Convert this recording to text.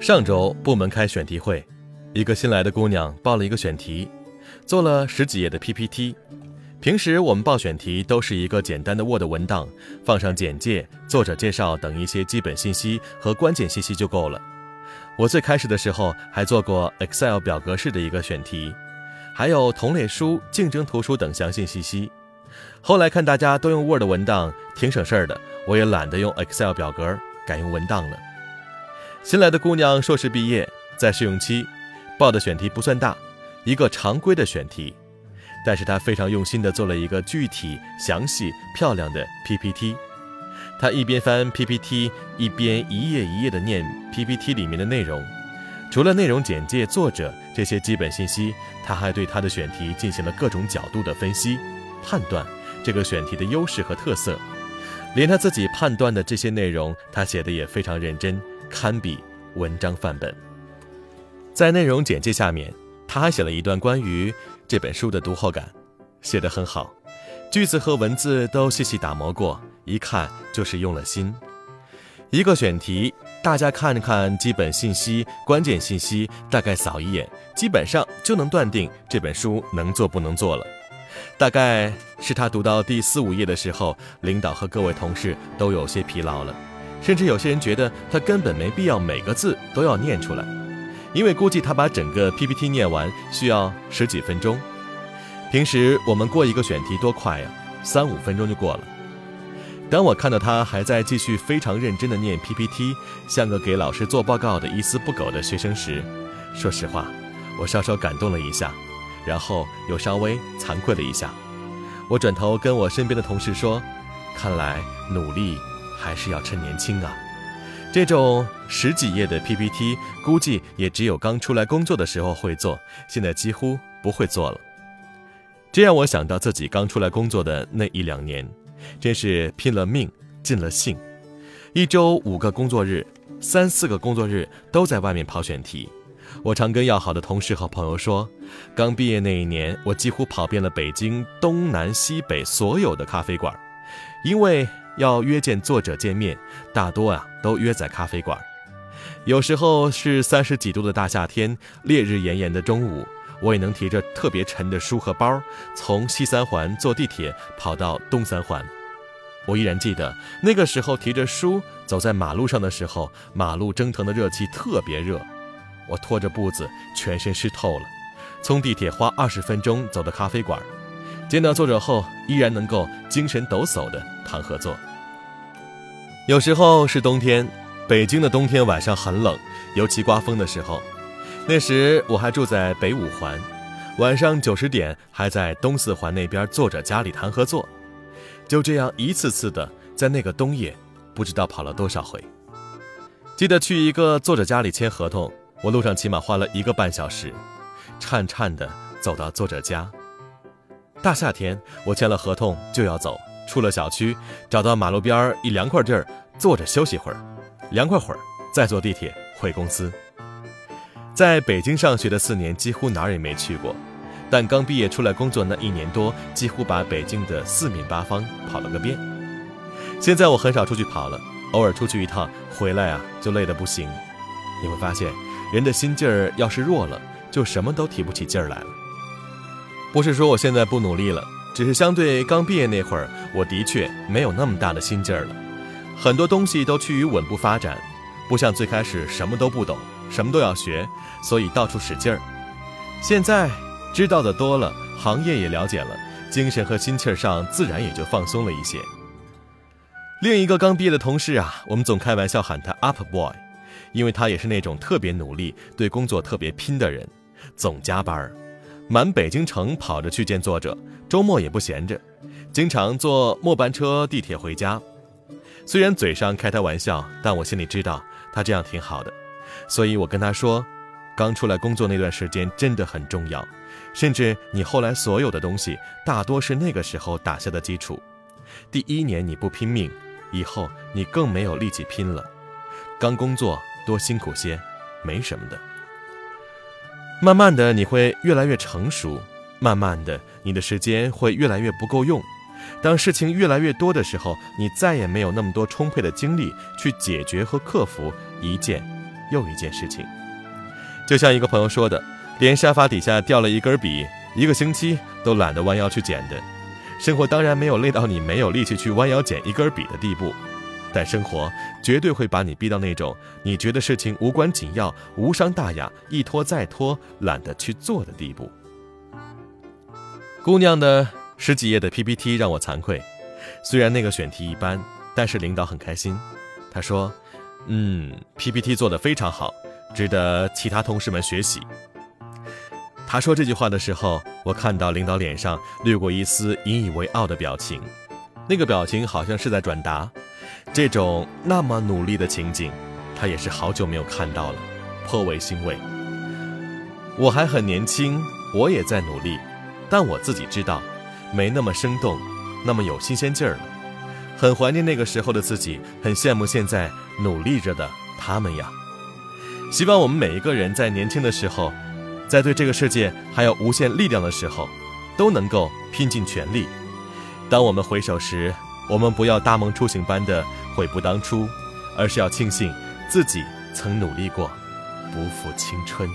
上周部门开选题会，一个新来的姑娘报了一个选题，做了十几页的 PPT。平时我们报选题都是一个简单的 Word 文档，放上简介、作者介绍等一些基本信息和关键信息就够了。我最开始的时候还做过 Excel 表格式的一个选题，还有同类书、竞争图书等详细信息。后来看大家都用 Word 文档，挺省事儿的，我也懒得用 Excel 表格，改用文档了。新来的姑娘硕士毕业，在试用期，报的选题不算大，一个常规的选题，但是她非常用心地做了一个具体、详细、漂亮的 PPT。她一边翻 PPT，一边一页一页地念 PPT 里面的内容。除了内容简介、作者这些基本信息，她还对她的选题进行了各种角度的分析、判断这个选题的优势和特色。连她自己判断的这些内容，她写的也非常认真。堪比文章范本。在内容简介下面，他还写了一段关于这本书的读后感，写得很好，句子和文字都细细打磨过，一看就是用了心。一个选题，大家看看基本信息、关键信息，大概扫一眼，基本上就能断定这本书能做不能做了。大概是他读到第四五页的时候，领导和各位同事都有些疲劳了。甚至有些人觉得他根本没必要每个字都要念出来，因为估计他把整个 PPT 念完需要十几分钟。平时我们过一个选题多快呀，三五分钟就过了。当我看到他还在继续非常认真地念 PPT，像个给老师做报告的一丝不苟的学生时，说实话，我稍稍感动了一下，然后又稍微惭愧了一下。我转头跟我身边的同事说：“看来努力。”还是要趁年轻啊！这种十几页的 PPT，估计也只有刚出来工作的时候会做，现在几乎不会做了。这让我想到自己刚出来工作的那一两年，真是拼了命、尽了性。一周五个工作日，三四个工作日都在外面跑选题。我常跟要好的同事和朋友说，刚毕业那一年，我几乎跑遍了北京东南西北所有的咖啡馆，因为。要约见作者见面，大多啊都约在咖啡馆。有时候是三十几度的大夏天，烈日炎炎的中午，我也能提着特别沉的书和包，从西三环坐地铁跑到东三环。我依然记得那个时候提着书走在马路上的时候，马路蒸腾的热气特别热，我拖着步子全身湿透了。从地铁花二十分钟走到咖啡馆，见到作者后依然能够精神抖擞的谈合作。有时候是冬天，北京的冬天晚上很冷，尤其刮风的时候。那时我还住在北五环，晚上九十点还在东四环那边作者家里谈合作。就这样一次次的在那个冬夜，不知道跑了多少回。记得去一个作者家里签合同，我路上起码花了一个半小时，颤颤的走到作者家。大夏天，我签了合同就要走。出了小区，找到马路边一凉快地儿坐着休息会儿，凉快会儿再坐地铁回公司。在北京上学的四年，几乎哪儿也没去过，但刚毕业出来工作那一年多，几乎把北京的四面八方跑了个遍。现在我很少出去跑了，偶尔出去一趟，回来啊就累得不行。你会发现，人的心劲儿要是弱了，就什么都提不起劲儿来了。不是说我现在不努力了。只是相对刚毕业那会儿，我的确没有那么大的心劲儿了，很多东西都趋于稳步发展，不像最开始什么都不懂，什么都要学，所以到处使劲儿。现在知道的多了，行业也了解了，精神和心气儿上自然也就放松了一些。另一个刚毕业的同事啊，我们总开玩笑喊他 Up Boy，因为他也是那种特别努力、对工作特别拼的人，总加班儿。满北京城跑着去见作者，周末也不闲着，经常坐末班车、地铁回家。虽然嘴上开他玩笑，但我心里知道他这样挺好的。所以我跟他说，刚出来工作那段时间真的很重要，甚至你后来所有的东西大多是那个时候打下的基础。第一年你不拼命，以后你更没有力气拼了。刚工作多辛苦些，没什么的。慢慢的，你会越来越成熟；慢慢的，你的时间会越来越不够用。当事情越来越多的时候，你再也没有那么多充沛的精力去解决和克服一件又一件事情。就像一个朋友说的，连沙发底下掉了一根笔，一个星期都懒得弯腰去捡的。生活当然没有累到你没有力气去弯腰捡一根笔的地步，但生活绝对会把你逼到那种你觉得事情无关紧要、无伤大雅、一拖再拖、懒得去做的地步。姑娘的十几页的 PPT 让我惭愧，虽然那个选题一般，但是领导很开心。他说：“嗯，PPT 做得非常好，值得其他同事们学习。”他说这句话的时候，我看到领导脸上掠过一丝引以为傲的表情，那个表情好像是在转达，这种那么努力的情景，他也是好久没有看到了，颇为欣慰。我还很年轻，我也在努力。但我自己知道，没那么生动，那么有新鲜劲儿了。很怀念那个时候的自己，很羡慕现在努力着的他们呀。希望我们每一个人在年轻的时候，在对这个世界还有无限力量的时候，都能够拼尽全力。当我们回首时，我们不要大梦初醒般的悔不当初，而是要庆幸自己曾努力过，不负青春。